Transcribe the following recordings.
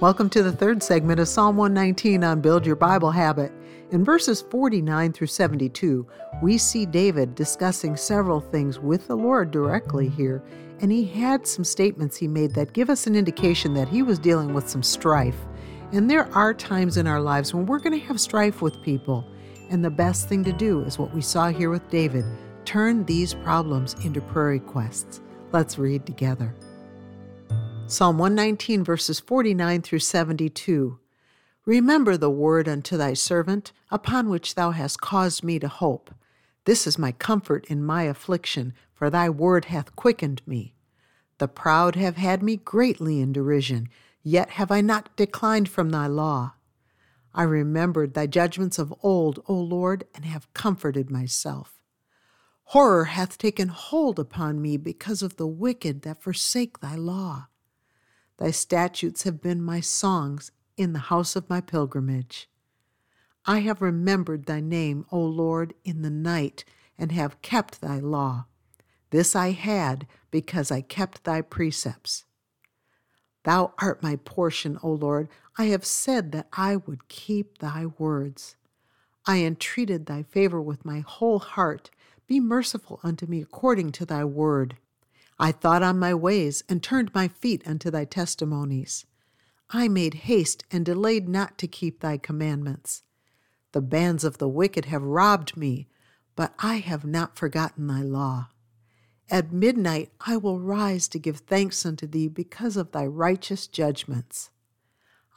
Welcome to the third segment of Psalm 119 on Build Your Bible Habit. In verses 49 through 72, we see David discussing several things with the Lord directly here, and he had some statements he made that give us an indication that he was dealing with some strife. And there are times in our lives when we're going to have strife with people, and the best thing to do is what we saw here with David turn these problems into prayer requests. Let's read together. Psalm 119, verses 49 through 72. Remember the word unto thy servant, upon which thou hast caused me to hope. This is my comfort in my affliction, for thy word hath quickened me. The proud have had me greatly in derision, yet have I not declined from thy law. I remembered thy judgments of old, O Lord, and have comforted myself. Horror hath taken hold upon me because of the wicked that forsake thy law. Thy statutes have been my songs in the house of my pilgrimage. I have remembered thy name, O Lord, in the night, and have kept thy law. This I had because I kept thy precepts. Thou art my portion, O Lord. I have said that I would keep thy words. I entreated thy favor with my whole heart. Be merciful unto me according to thy word. I thought on my ways and turned my feet unto thy testimonies. I made haste and delayed not to keep thy commandments. The bands of the wicked have robbed me, but I have not forgotten thy law. At midnight I will rise to give thanks unto thee because of thy righteous judgments.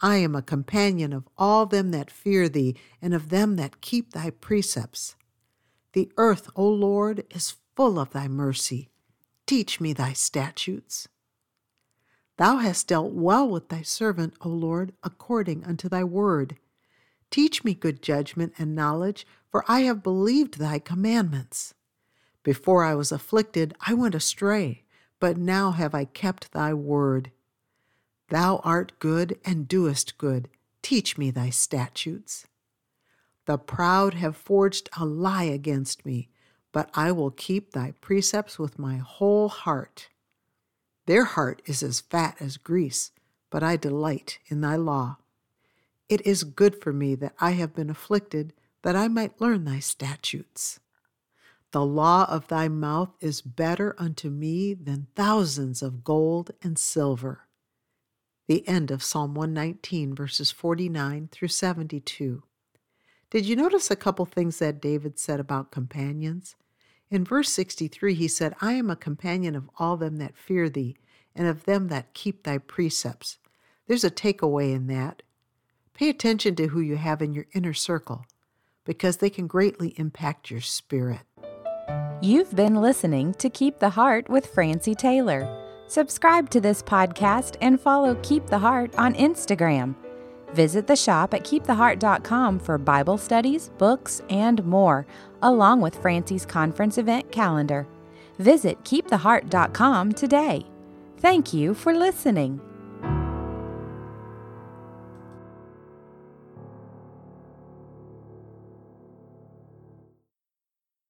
I am a companion of all them that fear thee, and of them that keep thy precepts. The earth, O Lord, is full of thy mercy. Teach me thy statutes. Thou hast dealt well with thy servant, O Lord, according unto thy word. Teach me good judgment and knowledge, for I have believed thy commandments. Before I was afflicted, I went astray, but now have I kept thy word. Thou art good and doest good. Teach me thy statutes. The proud have forged a lie against me but I will keep thy precepts with my whole heart. Their heart is as fat as grease, but I delight in thy law. It is good for me that I have been afflicted, that I might learn thy statutes. The law of thy mouth is better unto me than thousands of gold and silver. The end of Psalm 119, verses 49 through 72. Did you notice a couple things that David said about companions? In verse 63, he said, I am a companion of all them that fear thee, and of them that keep thy precepts. There's a takeaway in that. Pay attention to who you have in your inner circle, because they can greatly impact your spirit. You've been listening to Keep the Heart with Francie Taylor. Subscribe to this podcast and follow Keep the Heart on Instagram. Visit the shop at keeptheheart.com for Bible studies, books, and more, along with Francie's conference event calendar. Visit keeptheheart.com today. Thank you for listening.